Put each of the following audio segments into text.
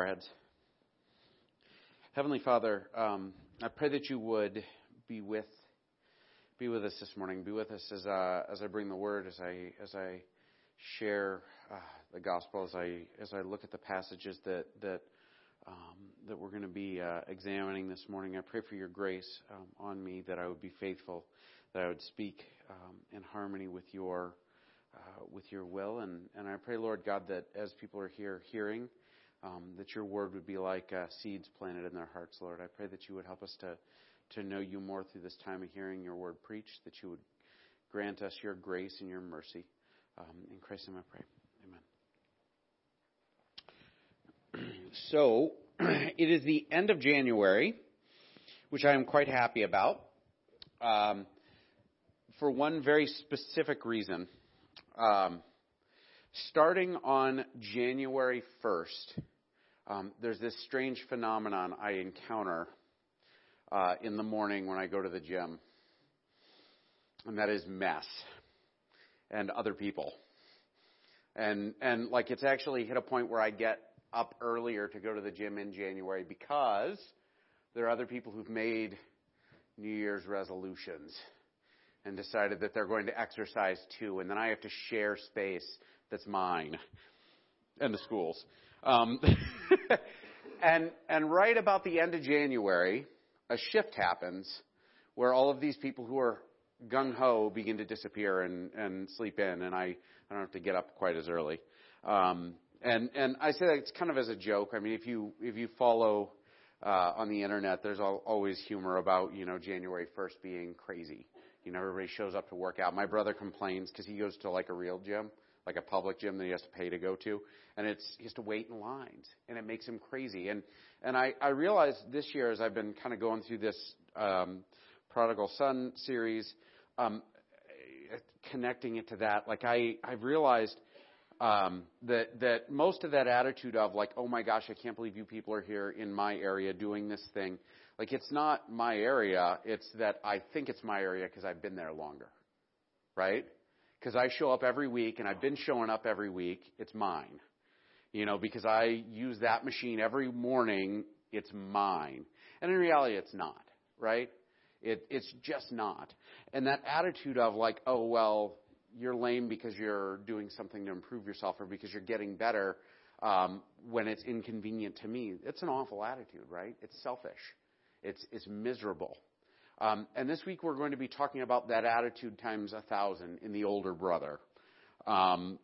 our heads. Heavenly Father, um, I pray that you would be with be with us this morning. Be with us as uh, as I bring the word, as I as I share uh, the gospel, as I as I look at the passages that that um, that we're going to be uh, examining this morning. I pray for your grace um, on me that I would be faithful, that I would speak um, in harmony with your uh, with your will, and and I pray, Lord God, that as people are here hearing um, that your word would be like uh, seeds planted in their hearts, Lord. I pray that you would help us to, to know you more through this time of hearing your word preached, that you would grant us your grace and your mercy. Um, in Christ's name I pray. Amen. so, it is the end of January, which I am quite happy about, um, for one very specific reason. Um, starting on January 1st, um, there's this strange phenomenon I encounter uh, in the morning when I go to the gym, and that is mess and other people. And and like it's actually hit a point where I get up earlier to go to the gym in January because there are other people who've made New Year's resolutions and decided that they're going to exercise too, and then I have to share space that's mine and the schools. Um, and and right about the end of January, a shift happens where all of these people who are gung ho begin to disappear and and sleep in, and I I don't have to get up quite as early. Um, and and I say that it's kind of as a joke. I mean, if you if you follow uh, on the internet, there's al- always humor about you know January 1st being crazy. You know, everybody shows up to work out. My brother complains because he goes to like a real gym, like a public gym that he has to pay to go to, and it's he has to wait in lines, and it makes him crazy. And and I I realized this year as I've been kind of going through this um, prodigal son series, um, connecting it to that, like I I've realized. Um, that that most of that attitude of like, oh my gosh, I can't believe you people are here in my area doing this thing. Like it's not my area. It's that I think it's my area because I've been there longer, right? Because I show up every week and I've been showing up every week, it's mine. You know, because I use that machine every morning, it's mine. And in reality, it's not, right? It, it's just not. And that attitude of like, oh, well, you're lame because you're doing something to improve yourself or because you're getting better um, when it's inconvenient to me, it's an awful attitude, right? It's selfish. It's, it's miserable. Um, and this week we're going to be talking about that attitude times a thousand in the older brother. Um,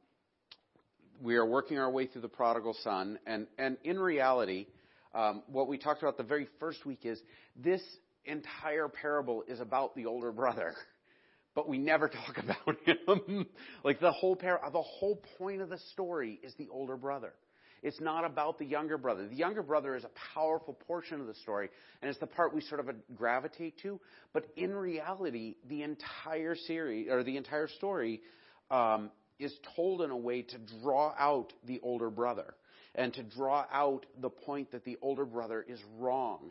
we are working our way through the prodigal son, and, and in reality, um, what we talked about the very first week is this entire parable is about the older brother, but we never talk about him. like the whole par- the whole point of the story is the older brother. It's not about the younger brother. The younger brother is a powerful portion of the story, and it's the part we sort of gravitate to. But in reality, the entire series or the entire story um, is told in a way to draw out the older brother and to draw out the point that the older brother is wrong.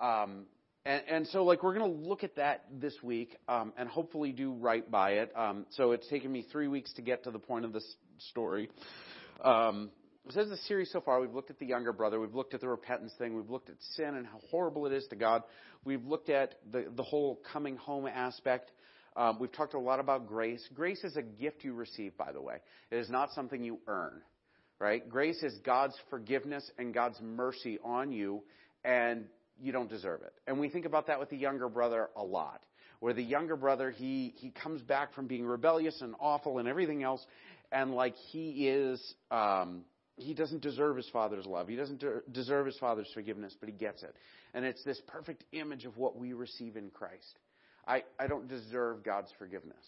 Um, and, and, so, like, we're going to look at that this week um, and hopefully do right by it. Um, so, it's taken me three weeks to get to the point of this story. Um, so this is a series so far. We've looked at the younger brother. We've looked at the repentance thing. We've looked at sin and how horrible it is to God. We've looked at the, the whole coming home aspect. Um, we've talked a lot about grace. Grace is a gift you receive, by the way. It is not something you earn, right? Grace is God's forgiveness and God's mercy on you, and you don't deserve it. And we think about that with the younger brother a lot, where the younger brother, he, he comes back from being rebellious and awful and everything else, and like he is, um, he doesn't deserve his father's love. He doesn't de- deserve his father's forgiveness, but he gets it. And it's this perfect image of what we receive in Christ. I, I don't deserve God's forgiveness,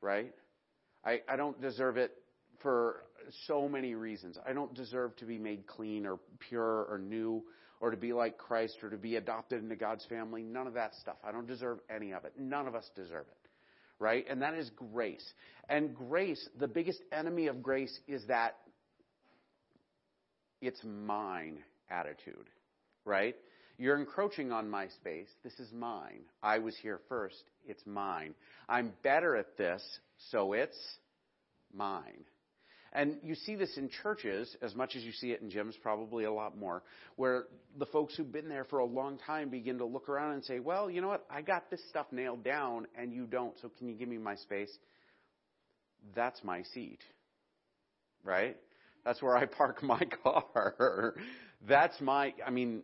right? I, I don't deserve it for so many reasons. I don't deserve to be made clean or pure or new or to be like Christ or to be adopted into God's family. None of that stuff. I don't deserve any of it. None of us deserve it. Right? And that is grace. And grace, the biggest enemy of grace is that it's mine attitude, right? You're encroaching on my space. This is mine. I was here first. It's mine. I'm better at this, so it's mine. And you see this in churches as much as you see it in gyms, probably a lot more, where the folks who've been there for a long time begin to look around and say, well, you know what? I got this stuff nailed down and you don't, so can you give me my space? That's my seat. Right? That's where I park my car. That's my, I mean,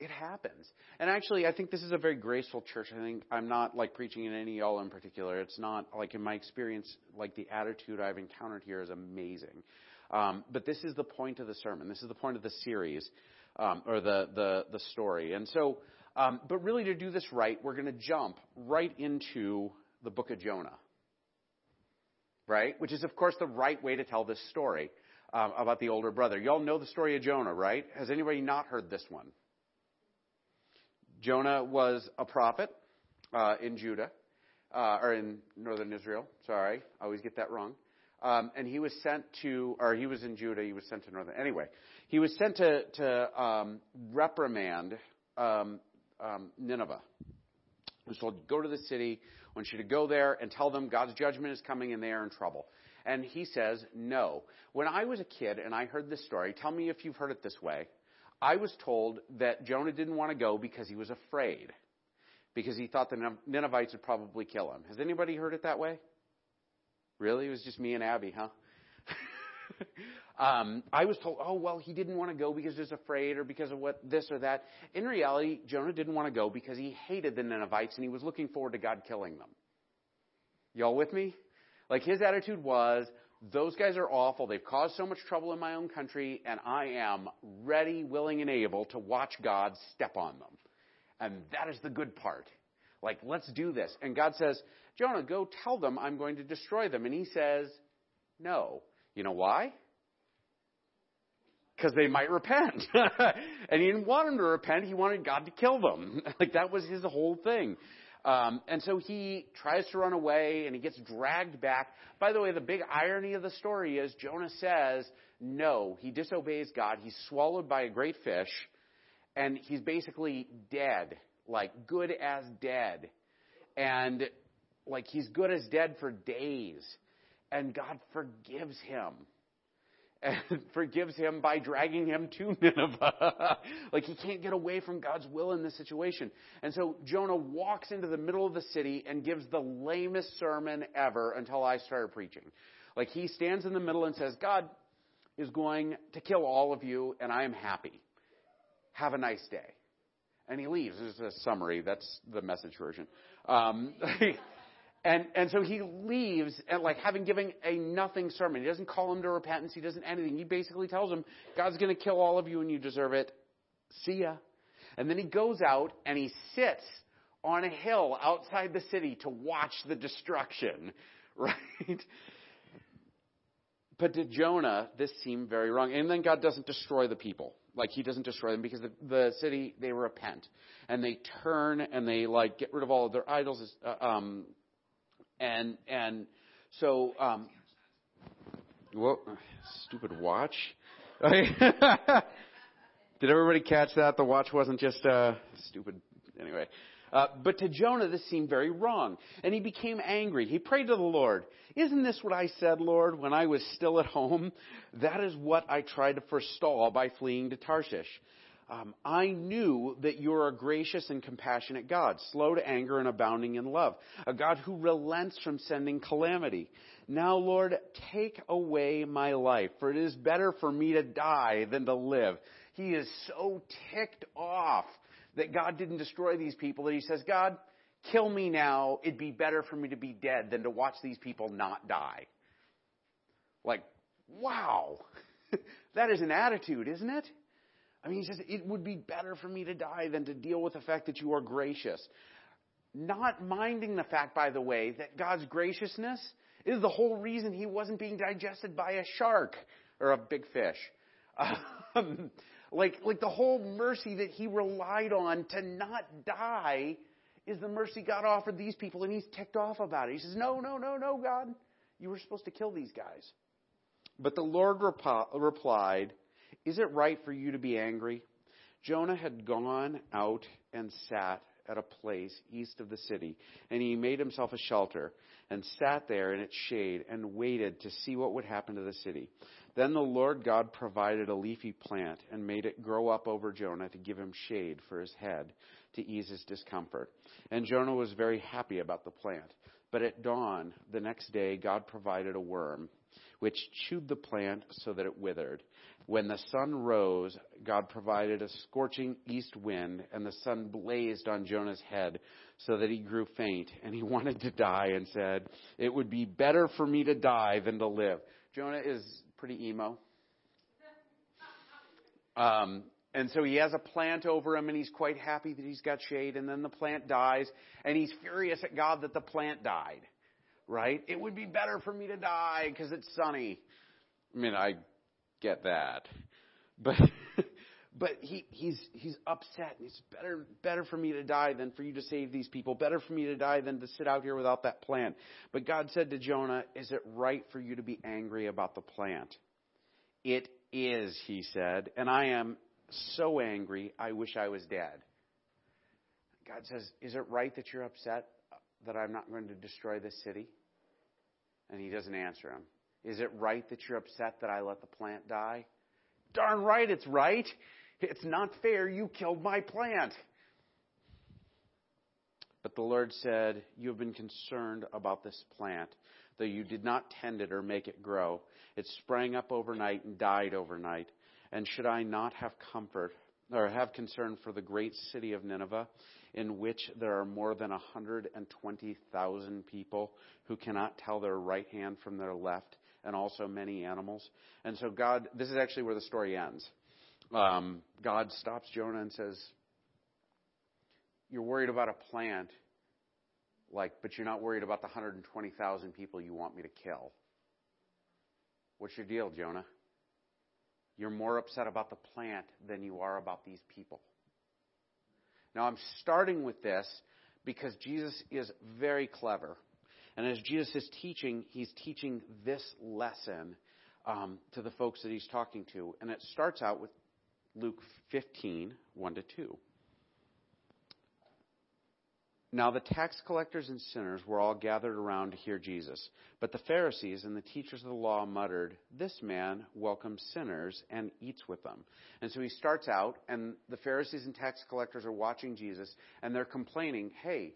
it happens. And actually, I think this is a very graceful church. I think I'm not like preaching in any y'all in particular. It's not like in my experience, like the attitude I've encountered here is amazing. Um, but this is the point of the sermon. This is the point of the series, um, or the, the, the story. And so, um, but really to do this right, we're going to jump right into the book of Jonah. Right? Which is, of course, the right way to tell this story um, about the older brother. Y'all know the story of Jonah, right? Has anybody not heard this one? Jonah was a prophet uh, in Judah, uh, or in northern Israel. Sorry, I always get that wrong. Um, and he was sent to, or he was in Judah. He was sent to northern. Anyway, he was sent to to um, reprimand um, um, Nineveh. He was told, "Go to the city. I want you to go there and tell them God's judgment is coming, and they are in trouble." And he says, "No." When I was a kid and I heard this story, tell me if you've heard it this way. I was told that Jonah didn't want to go because he was afraid, because he thought the Ninevites would probably kill him. Has anybody heard it that way? Really? It was just me and Abby, huh? um, I was told, oh, well, he didn't want to go because he was afraid or because of what this or that. In reality, Jonah didn't want to go because he hated the Ninevites and he was looking forward to God killing them. Y'all with me? Like his attitude was, those guys are awful. They've caused so much trouble in my own country, and I am ready, willing, and able to watch God step on them. And that is the good part. Like, let's do this. And God says, Jonah, go tell them I'm going to destroy them. And he says, no. You know why? Because they might repent. and he didn't want them to repent. He wanted God to kill them. like, that was his whole thing. Um, and so he tries to run away and he gets dragged back. By the way, the big irony of the story is Jonah says, no, he disobeys God. He's swallowed by a great fish and he's basically dead, like good as dead. And like he's good as dead for days. And God forgives him and forgives him by dragging him to Nineveh. like he can't get away from God's will in this situation. And so Jonah walks into the middle of the city and gives the lamest sermon ever until I started preaching. Like he stands in the middle and says, God is going to kill all of you and I am happy. Have a nice day. And he leaves. This is a summary. That's the message version. Um, And, and so he leaves and like having given a nothing sermon. He doesn't call him to repentance. He doesn't anything. He basically tells him, God's going to kill all of you and you deserve it. See ya. And then he goes out and he sits on a hill outside the city to watch the destruction. Right? But to Jonah, this seemed very wrong. And then God doesn't destroy the people. Like he doesn't destroy them because the, the city, they repent. And they turn and they like get rid of all of their idols, uh, um, and and so um, stupid watch. Did everybody catch that? The watch wasn't just uh, stupid. Anyway. Uh, but to Jonah, this seemed very wrong. And he became angry. He prayed to the Lord, Isn't this what I said, Lord, when I was still at home? That is what I tried to forestall by fleeing to Tarshish. Um, I knew that you're a gracious and compassionate God, slow to anger and abounding in love, a God who relents from sending calamity. Now, Lord, take away my life, for it is better for me to die than to live. He is so ticked off that God didn't destroy these people that he says, God, kill me now. It'd be better for me to be dead than to watch these people not die. Like, wow. that is an attitude, isn't it? I mean, he says, it would be better for me to die than to deal with the fact that you are gracious. Not minding the fact, by the way, that God's graciousness is the whole reason he wasn't being digested by a shark or a big fish. Um, like, like the whole mercy that he relied on to not die is the mercy God offered these people, and he's ticked off about it. He says, No, no, no, no, God. You were supposed to kill these guys. But the Lord rep- replied, is it right for you to be angry? Jonah had gone out and sat at a place east of the city, and he made himself a shelter, and sat there in its shade, and waited to see what would happen to the city. Then the Lord God provided a leafy plant, and made it grow up over Jonah to give him shade for his head, to ease his discomfort. And Jonah was very happy about the plant. But at dawn the next day, God provided a worm, which chewed the plant so that it withered. When the sun rose, God provided a scorching east wind, and the sun blazed on Jonah's head so that he grew faint, and he wanted to die and said, It would be better for me to die than to live. Jonah is pretty emo. Um, and so he has a plant over him, and he's quite happy that he's got shade, and then the plant dies, and he's furious at God that the plant died. Right? It would be better for me to die because it's sunny. I mean, I get that. But but he he's he's upset and it's better better for me to die than for you to save these people. Better for me to die than to sit out here without that plant. But God said to Jonah, "Is it right for you to be angry about the plant?" It is, he said, and I am so angry, I wish I was dead. God says, Is it right that you're upset that I'm not going to destroy this city? And he doesn't answer him. Is it right that you're upset that I let the plant die? Darn right it's right. It's not fair. You killed my plant. But the Lord said, You have been concerned about this plant, though you did not tend it or make it grow. It sprang up overnight and died overnight. And should I not have comfort or have concern for the great city of Nineveh, in which there are more than 120,000 people who cannot tell their right hand from their left, and also many animals. And so God, this is actually where the story ends. Um, God stops Jonah and says, "You're worried about a plant, like, but you're not worried about the 120,000 people you want me to kill. What's your deal, Jonah? You're more upset about the plant than you are about these people." Now, I'm starting with this because Jesus is very clever and as Jesus is teaching, he's teaching this lesson um, to the folks that he's talking to. And it starts out with Luke 15, 1 to 2. Now the tax collectors and sinners were all gathered around to hear Jesus. But the Pharisees and the teachers of the law muttered, This man welcomes sinners and eats with them. And so he starts out, and the Pharisees and tax collectors are watching Jesus, and they're complaining, Hey,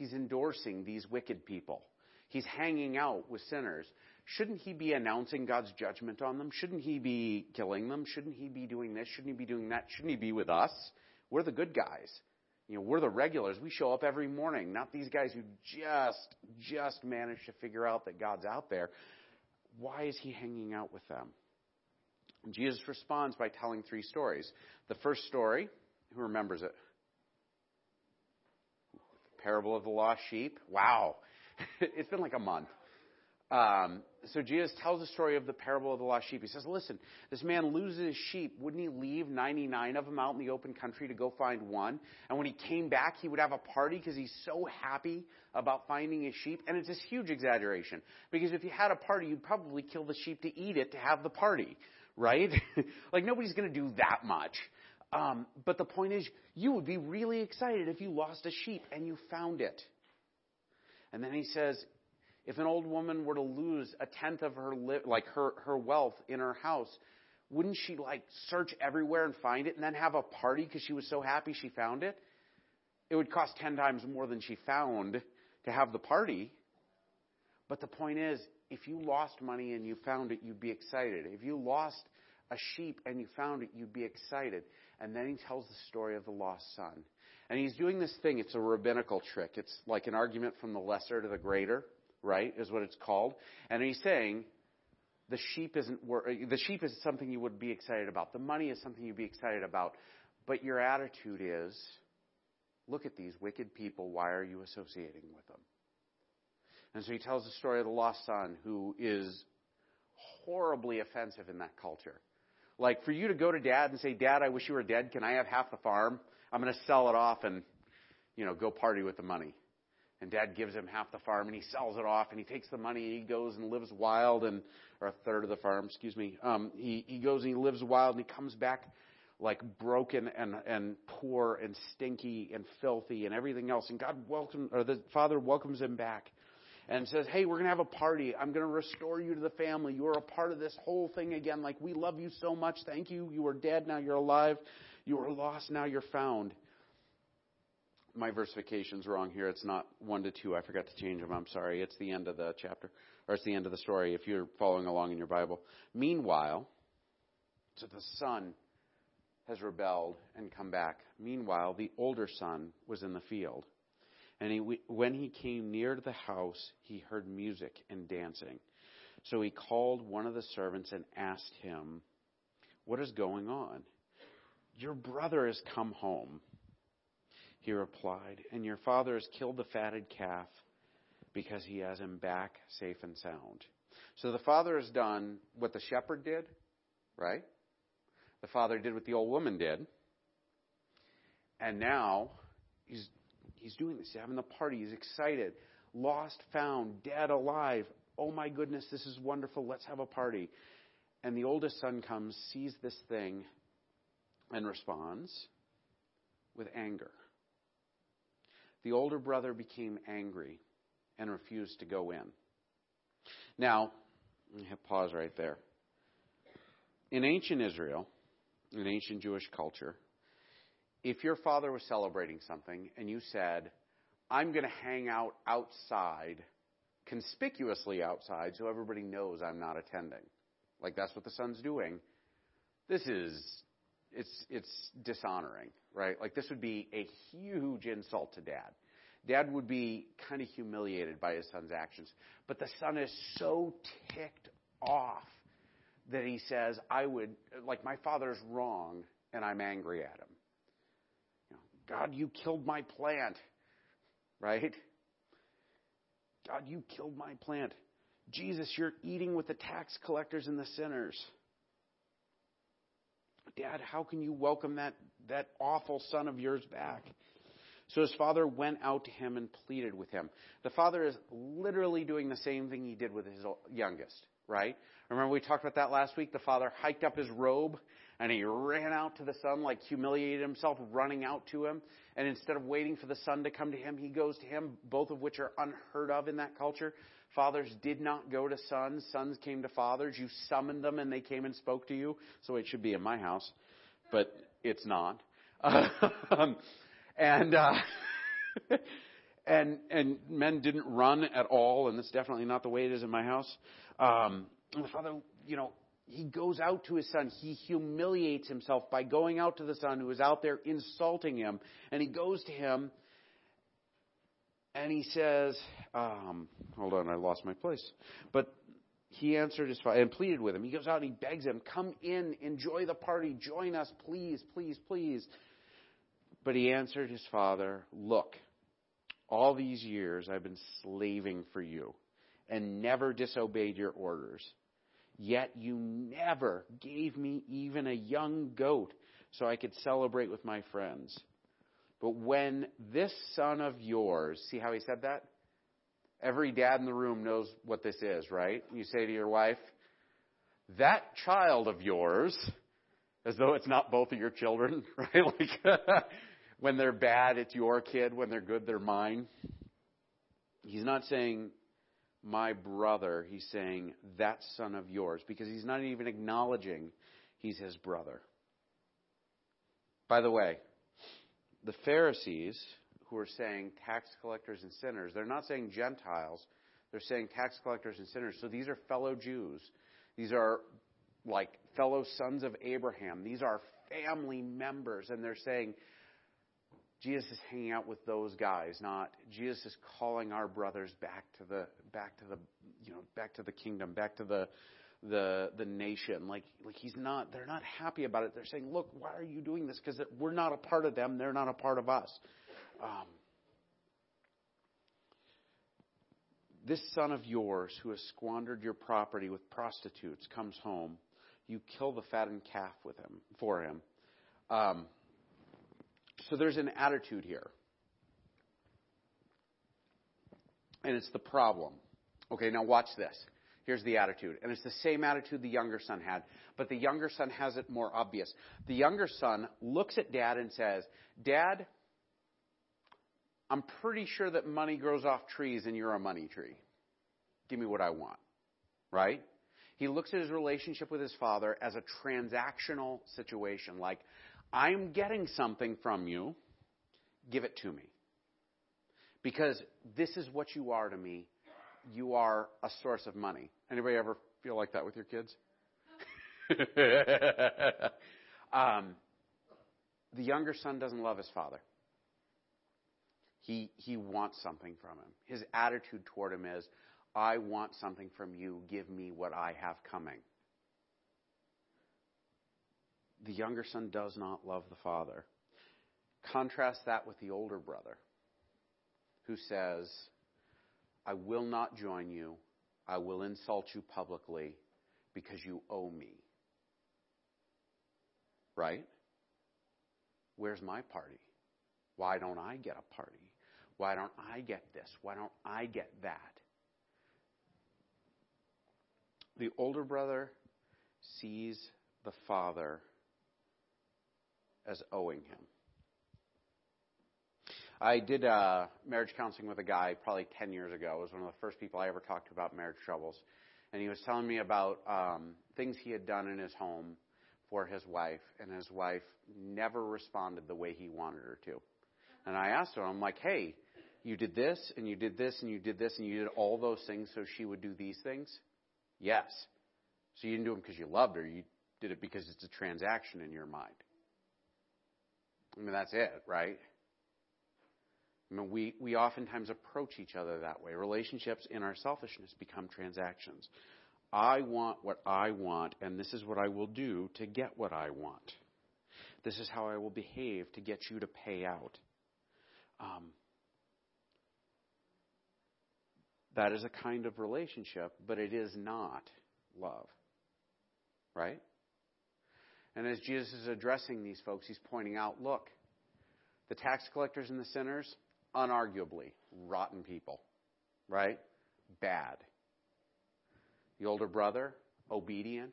He's endorsing these wicked people. He's hanging out with sinners. Shouldn't he be announcing God's judgment on them? Shouldn't he be killing them? Shouldn't he be doing this? Shouldn't he be doing that? Shouldn't he be with us? We're the good guys. You know, we're the regulars. We show up every morning, not these guys who just just managed to figure out that God's out there. Why is he hanging out with them? And Jesus responds by telling three stories. The first story, who remembers it? Parable of the lost sheep. Wow. it's been like a month. Um, so Jesus tells the story of the parable of the lost sheep. He says, listen, this man loses his sheep. Wouldn't he leave 99 of them out in the open country to go find one? And when he came back, he would have a party because he's so happy about finding his sheep. And it's this huge exaggeration. Because if you had a party, you'd probably kill the sheep to eat it to have the party. Right? like nobody's going to do that much. Um, but the point is, you would be really excited if you lost a sheep and you found it. And then he says, if an old woman were to lose a tenth of her li- like her her wealth in her house, wouldn't she like search everywhere and find it and then have a party because she was so happy she found it? It would cost ten times more than she found to have the party. But the point is, if you lost money and you found it, you'd be excited. If you lost a sheep and you found it, you'd be excited. And then he tells the story of the lost son. And he's doing this thing, it's a rabbinical trick. It's like an argument from the lesser to the greater, right? Is what it's called. And he's saying the sheep isn't the sheep is something you would be excited about. The money is something you'd be excited about. But your attitude is look at these wicked people, why are you associating with them? And so he tells the story of the lost son who is horribly offensive in that culture. Like for you to go to dad and say, Dad, I wish you were dead. Can I have half the farm? I'm going to sell it off and, you know, go party with the money. And dad gives him half the farm and he sells it off and he takes the money and he goes and lives wild and, or a third of the farm, excuse me. Um, he, he goes and he lives wild and he comes back like broken and, and poor and stinky and filthy and everything else. And God welcomes, or the father welcomes him back and says, Hey, we're going to have a party. I'm going to restore you to the family. You are a part of this whole thing again. Like, we love you so much. Thank you. You were dead. Now you're alive. You were lost. Now you're found. My versification's wrong here. It's not one to two. I forgot to change them. I'm sorry. It's the end of the chapter, or it's the end of the story if you're following along in your Bible. Meanwhile, so the son has rebelled and come back. Meanwhile, the older son was in the field. And he, when he came near to the house, he heard music and dancing. So he called one of the servants and asked him, What is going on? Your brother has come home. He replied, And your father has killed the fatted calf because he has him back safe and sound. So the father has done what the shepherd did, right? The father did what the old woman did. And now he's he's doing this. He's having the party. He's excited. Lost, found, dead, alive. Oh my goodness, this is wonderful. Let's have a party. And the oldest son comes, sees this thing, and responds with anger. The older brother became angry and refused to go in. Now, pause right there. In ancient Israel, in ancient Jewish culture, if your father was celebrating something and you said, I'm going to hang out outside, conspicuously outside, so everybody knows I'm not attending, like that's what the son's doing, this is, it's, it's dishonoring, right? Like this would be a huge insult to dad. Dad would be kind of humiliated by his son's actions. But the son is so ticked off that he says, I would, like, my father's wrong and I'm angry at him. God, you killed my plant, right? God, you killed my plant. Jesus, you're eating with the tax collectors and the sinners. Dad, how can you welcome that, that awful son of yours back? So his father went out to him and pleaded with him. The father is literally doing the same thing he did with his youngest, right? Remember we talked about that last week? The father hiked up his robe and he ran out to the son, like humiliated himself, running out to him. And instead of waiting for the son to come to him, he goes to him, both of which are unheard of in that culture. Fathers did not go to sons. Sons came to fathers. You summoned them and they came and spoke to you. So it should be in my house, but it's not. Um, and, uh, and, and men didn't run at all, and that's definitely not the way it is in my house. Um, and the father, you know, he goes out to his son. He humiliates himself by going out to the son who is out there insulting him. And he goes to him and he says, um, hold on, I lost my place. But he answered his father and pleaded with him. He goes out and he begs him, come in, enjoy the party, join us, please, please, please. But he answered his father, Look, all these years I've been slaving for you and never disobeyed your orders. Yet you never gave me even a young goat so I could celebrate with my friends. But when this son of yours, see how he said that? Every dad in the room knows what this is, right? You say to your wife, that child of yours, as though it's not both of your children, right? Like, when they're bad, it's your kid. When they're good, they're mine. He's not saying my brother. He's saying that son of yours because he's not even acknowledging he's his brother. By the way, the Pharisees who are saying tax collectors and sinners, they're not saying Gentiles. They're saying tax collectors and sinners. So these are fellow Jews. These are like fellow sons of Abraham. These are family members. And they're saying, Jesus is hanging out with those guys, not Jesus is calling our brothers back to the back to the you know back to the kingdom, back to the the the nation. Like like he's not. They're not happy about it. They're saying, look, why are you doing this? Because we're not a part of them. They're not a part of us. Um, this son of yours who has squandered your property with prostitutes comes home. You kill the fattened calf with him for him. Um, so there's an attitude here. And it's the problem. Okay, now watch this. Here's the attitude. And it's the same attitude the younger son had, but the younger son has it more obvious. The younger son looks at dad and says, Dad, I'm pretty sure that money grows off trees and you're a money tree. Give me what I want. Right? He looks at his relationship with his father as a transactional situation. Like, I'm getting something from you. Give it to me. Because this is what you are to me. You are a source of money. Anybody ever feel like that with your kids? um, the younger son doesn't love his father. He, he wants something from him. His attitude toward him is, I want something from you. Give me what I have coming. The younger son does not love the father. Contrast that with the older brother who says, I will not join you. I will insult you publicly because you owe me. Right? Where's my party? Why don't I get a party? Why don't I get this? Why don't I get that? The older brother sees the father as owing him. I did uh, marriage counseling with a guy probably 10 years ago. It was one of the first people I ever talked to about marriage troubles. And he was telling me about um, things he had done in his home for his wife, and his wife never responded the way he wanted her to. And I asked him, I'm like, hey, you did this, and you did this, and you did this, and you did all those things so she would do these things? Yes. So you didn't do them because you loved her. You did it because it's a transaction in your mind. I mean, that's it, right? I mean, we, we oftentimes approach each other that way. Relationships in our selfishness become transactions. I want what I want, and this is what I will do to get what I want. This is how I will behave to get you to pay out. Um, that is a kind of relationship, but it is not love. Right? And as Jesus is addressing these folks, he's pointing out look, the tax collectors and the sinners, unarguably rotten people, right? Bad. The older brother, obedient,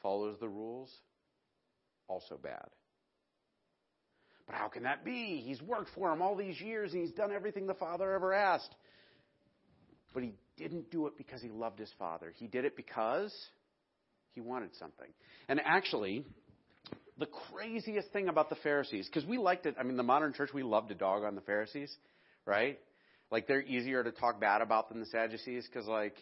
follows the rules, also bad. But how can that be? He's worked for him all these years and he's done everything the father ever asked. But he didn't do it because he loved his father. He did it because he wanted something. And actually, the craziest thing about the Pharisees, because we liked it, I mean, the modern church, we love to dog on the Pharisees, right? Like they're easier to talk bad about than the Sadducees, because like,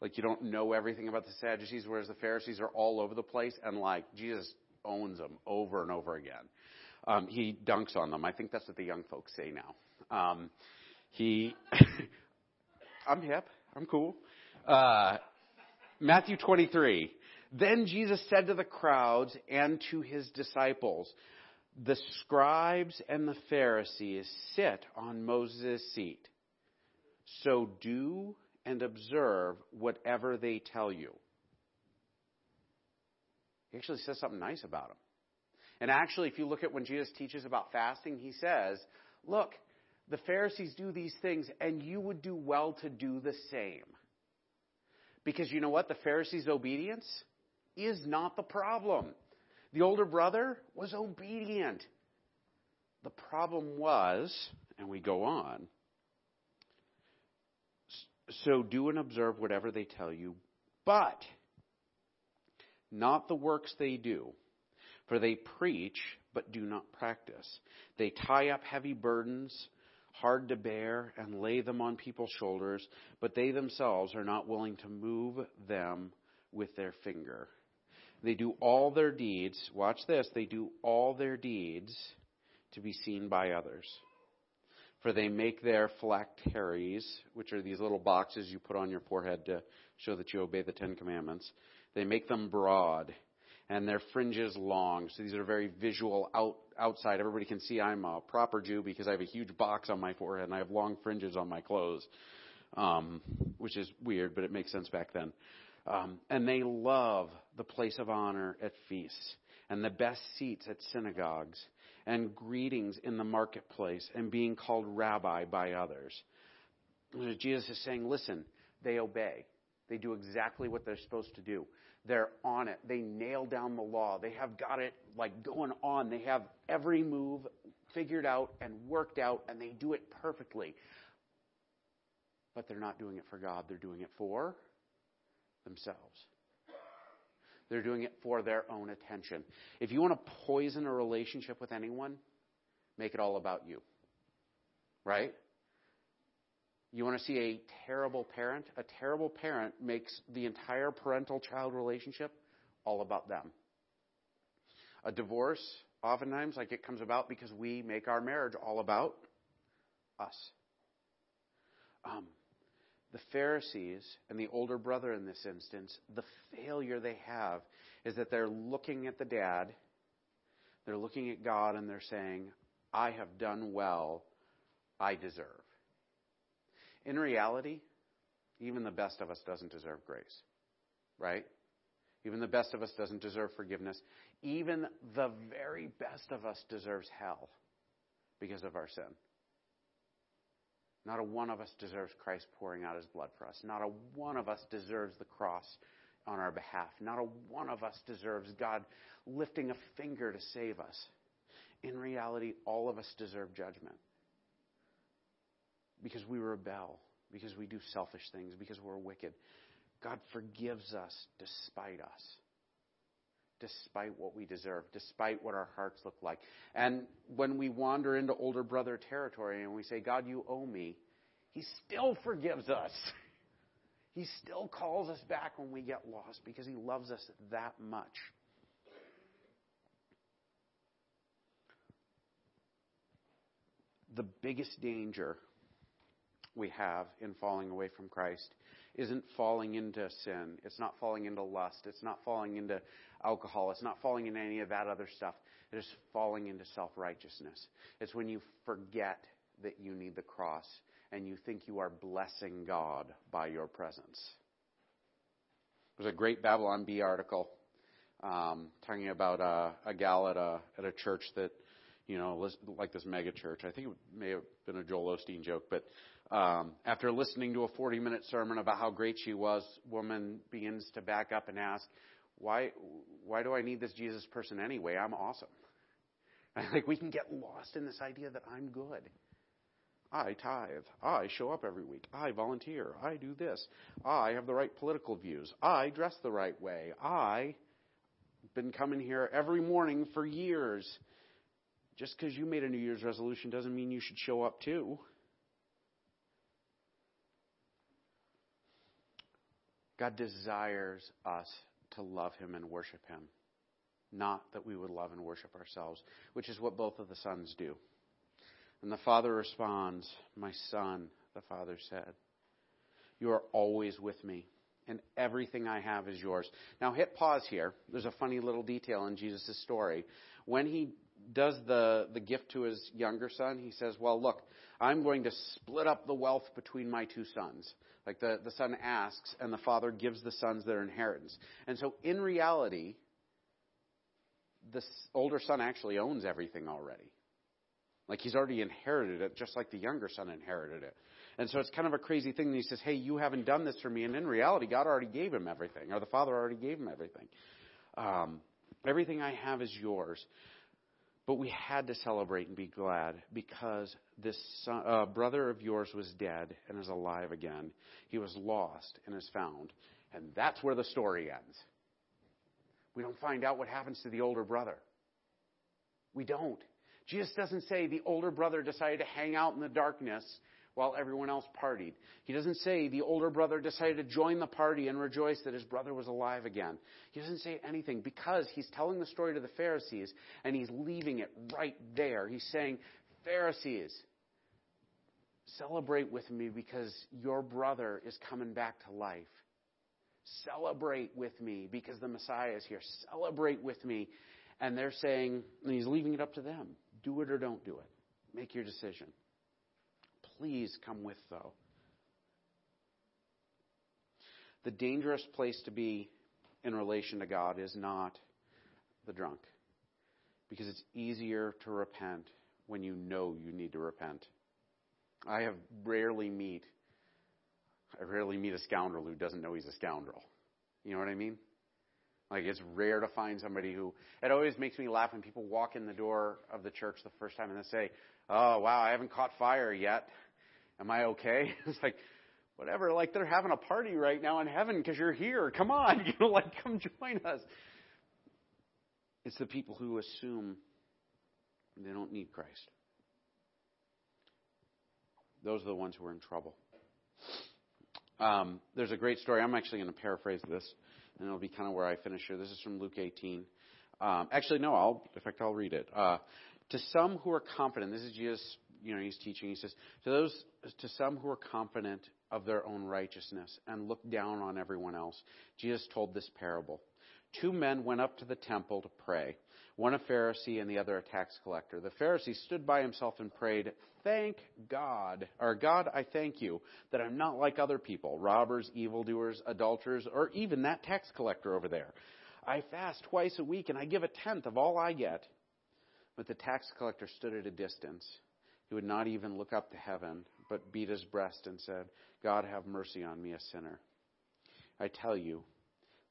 like you don't know everything about the Sadducees, whereas the Pharisees are all over the place, and like Jesus owns them over and over again. Um, he dunks on them. I think that's what the young folks say now. Um, he, I'm hip. I'm cool. Uh, Matthew 23. Then Jesus said to the crowds and to his disciples, The scribes and the Pharisees sit on Moses' seat. So do and observe whatever they tell you. He actually says something nice about them. And actually, if you look at when Jesus teaches about fasting, he says, Look, the Pharisees do these things, and you would do well to do the same. Because you know what? The Pharisees' obedience is not the problem. The older brother was obedient. The problem was, and we go on, so do and observe whatever they tell you, but not the works they do. For they preach, but do not practice. They tie up heavy burdens, hard to bear, and lay them on people's shoulders, but they themselves are not willing to move them with their finger. They do all their deeds, watch this, they do all their deeds to be seen by others. For they make their phylacteries, which are these little boxes you put on your forehead to show that you obey the Ten Commandments, they make them broad and their fringes long. So these are very visual out, outside. Everybody can see I'm a proper Jew because I have a huge box on my forehead and I have long fringes on my clothes, um, which is weird, but it makes sense back then. Um, and they love the place of honor at feasts and the best seats at synagogues and greetings in the marketplace and being called rabbi by others. Jesus is saying, listen, they obey. They do exactly what they're supposed to do. They're on it. They nail down the law. They have got it like going on. They have every move figured out and worked out, and they do it perfectly. But they're not doing it for God, they're doing it for themselves. They're doing it for their own attention. If you want to poison a relationship with anyone, make it all about you. Right? You want to see a terrible parent? A terrible parent makes the entire parental child relationship all about them. A divorce, oftentimes, like it comes about because we make our marriage all about us. Um, the Pharisees and the older brother in this instance, the failure they have is that they're looking at the dad, they're looking at God, and they're saying, I have done well, I deserve. In reality, even the best of us doesn't deserve grace, right? Even the best of us doesn't deserve forgiveness. Even the very best of us deserves hell because of our sin. Not a one of us deserves Christ pouring out his blood for us. Not a one of us deserves the cross on our behalf. Not a one of us deserves God lifting a finger to save us. In reality, all of us deserve judgment because we rebel, because we do selfish things, because we're wicked. God forgives us despite us, despite what we deserve, despite what our hearts look like. And when we wander into older brother territory and we say, God, you owe me, He still forgives us. He still calls us back when we get lost because He loves us that much. The biggest danger we have in falling away from Christ isn't falling into sin. It's not falling into lust. It's not falling into alcohol. It's not falling into any of that other stuff. It is falling into self righteousness. It's when you forget that you need the cross and you think you are blessing God by your presence. There's a great Babylon Bee article um, talking about uh, a gal at a at a church that you know like this mega church. I think it may have been a Joel Osteen joke, but um, after listening to a 40 minute sermon about how great she was, woman begins to back up and ask, why, why do I need this Jesus person anyway? I'm awesome. Like we can get lost in this idea that I'm good. I tithe. I show up every week. I volunteer. I do this. I have the right political views. I dress the right way. I've been coming here every morning for years. Just because you made a New Year's resolution doesn't mean you should show up too. God desires us to love Him and worship Him, not that we would love and worship ourselves, which is what both of the sons do. And the father responds, My son, the father said, You are always with me, and everything I have is yours. Now, hit pause here. There's a funny little detail in Jesus' story. When he does the, the gift to his younger son, he says, Well, look, I'm going to split up the wealth between my two sons. Like the, the son asks, and the father gives the sons their inheritance. And so, in reality, the older son actually owns everything already. Like he's already inherited it, just like the younger son inherited it. And so it's kind of a crazy thing. He says, Hey, you haven't done this for me. And in reality, God already gave him everything, or the father already gave him everything. Um, everything I have is yours. But we had to celebrate and be glad because this son, uh, brother of yours was dead and is alive again. He was lost and is found. And that's where the story ends. We don't find out what happens to the older brother. We don't. Jesus doesn't say the older brother decided to hang out in the darkness while everyone else partied. He doesn't say the older brother decided to join the party and rejoice that his brother was alive again. He doesn't say anything because he's telling the story to the Pharisees and he's leaving it right there. He's saying, Pharisees, celebrate with me because your brother is coming back to life. Celebrate with me because the Messiah is here. Celebrate with me. And they're saying, and he's leaving it up to them. Do it or don't do it. Make your decision. Please come with, though. The dangerous place to be in relation to God is not the drunk, because it's easier to repent when you know you need to repent. I have rarely meet I rarely meet a scoundrel who doesn't know he's a scoundrel. You know what I mean? Like it's rare to find somebody who. It always makes me laugh when people walk in the door of the church the first time and they say, "Oh wow, I haven't caught fire yet. Am I okay?" It's like, whatever. Like they're having a party right now in heaven because you're here. Come on, you know, like come join us. It's the people who assume they don't need Christ. Those are the ones who are in trouble. Um, there's a great story. I'm actually going to paraphrase this, and it'll be kind of where I finish here. This is from Luke 18. Um, actually, no. I'll, in fact, I'll read it. Uh, to some who are confident, this is Jesus. You know, he's teaching. He says, to those, to some who are confident of their own righteousness and look down on everyone else, Jesus told this parable. Two men went up to the temple to pray, one a Pharisee and the other a tax collector. The Pharisee stood by himself and prayed, Thank God, or God, I thank you that I'm not like other people, robbers, evildoers, adulterers, or even that tax collector over there. I fast twice a week and I give a tenth of all I get. But the tax collector stood at a distance. He would not even look up to heaven, but beat his breast and said, God, have mercy on me, a sinner. I tell you,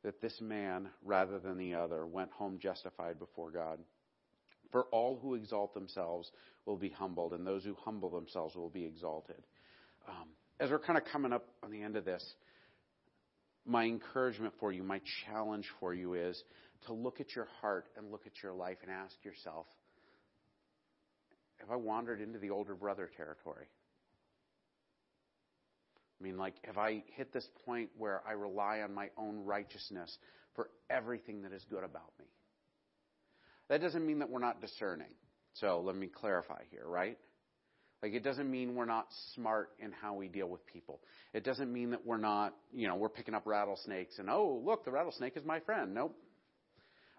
that this man, rather than the other, went home justified before God. For all who exalt themselves will be humbled, and those who humble themselves will be exalted. Um, as we're kind of coming up on the end of this, my encouragement for you, my challenge for you is to look at your heart and look at your life and ask yourself, have I wandered into the older brother territory? I mean, like, have I hit this point where I rely on my own righteousness for everything that is good about me? That doesn't mean that we're not discerning. So let me clarify here, right? Like, it doesn't mean we're not smart in how we deal with people. It doesn't mean that we're not, you know, we're picking up rattlesnakes and, oh, look, the rattlesnake is my friend. Nope.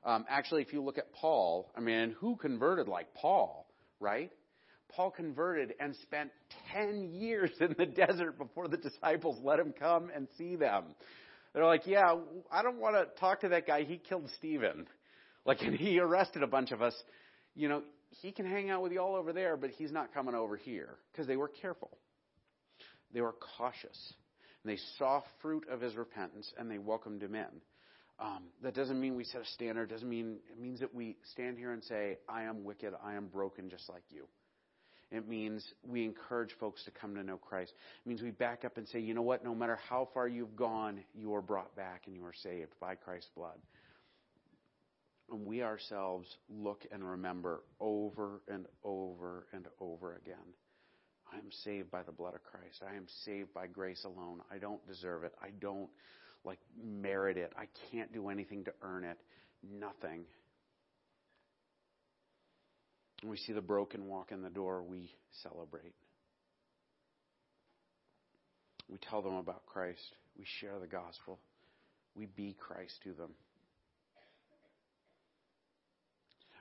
Um, actually, if you look at Paul, I mean, who converted like Paul, right? Paul converted and spent 10 years in the desert before the disciples let him come and see them. They're like, yeah, I don't want to talk to that guy. He killed Stephen. Like, and he arrested a bunch of us. You know, he can hang out with you all over there, but he's not coming over here because they were careful. They were cautious. And they saw fruit of his repentance and they welcomed him in. Um, that doesn't mean we set a standard. Doesn't mean it means that we stand here and say, "I am wicked. I am broken, just like you." It means we encourage folks to come to know Christ. It means we back up and say, you know what? No matter how far you've gone, you are brought back and you are saved by Christ's blood. And we ourselves look and remember over and over and over again. I am saved by the blood of Christ. I am saved by grace alone. I don't deserve it. I don't like merit it. I can't do anything to earn it. Nothing. When we see the broken walk in the door, we celebrate. We tell them about Christ. We share the gospel. We be Christ to them.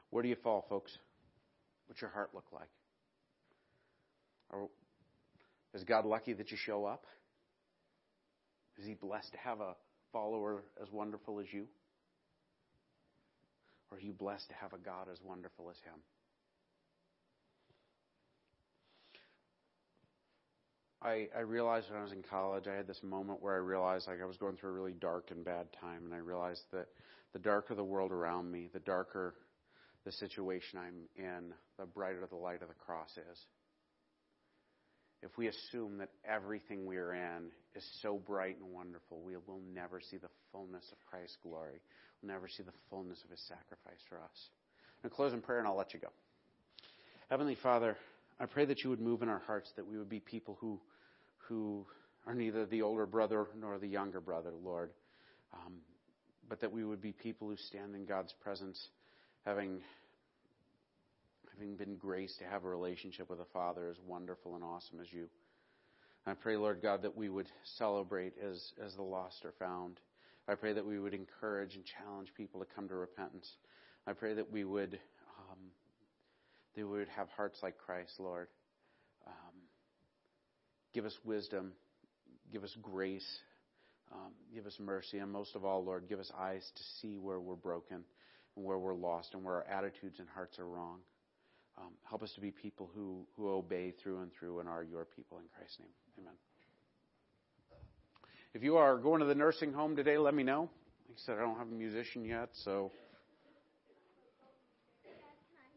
Where do you fall, folks? What's your heart look like? Is God lucky that you show up? Is He blessed to have a follower as wonderful as you? Or are you blessed to have a God as wonderful as Him? I, I realized when I was in college, I had this moment where I realized like I was going through a really dark and bad time, and I realized that the darker the world around me, the darker the situation I'm in, the brighter the light of the cross is. If we assume that everything we are in is so bright and wonderful, we will never see the fullness of Christ's glory. We'll never see the fullness of his sacrifice for us. I'm going to close in prayer and I'll let you go. Heavenly Father, I pray that you would move in our hearts, that we would be people who, who are neither the older brother nor the younger brother, Lord, um, but that we would be people who stand in God's presence, having, having been graced to have a relationship with a Father as wonderful and awesome as you. I pray, Lord God, that we would celebrate as, as the lost are found. I pray that we would encourage and challenge people to come to repentance. I pray that we would that we would have hearts like Christ, Lord. Um, give us wisdom, give us grace, um, give us mercy, and most of all, Lord, give us eyes to see where we're broken and where we're lost and where our attitudes and hearts are wrong. Um, help us to be people who, who obey through and through and are your people in Christ's name. Amen. If you are going to the nursing home today, let me know. Like I said, I don't have a musician yet, so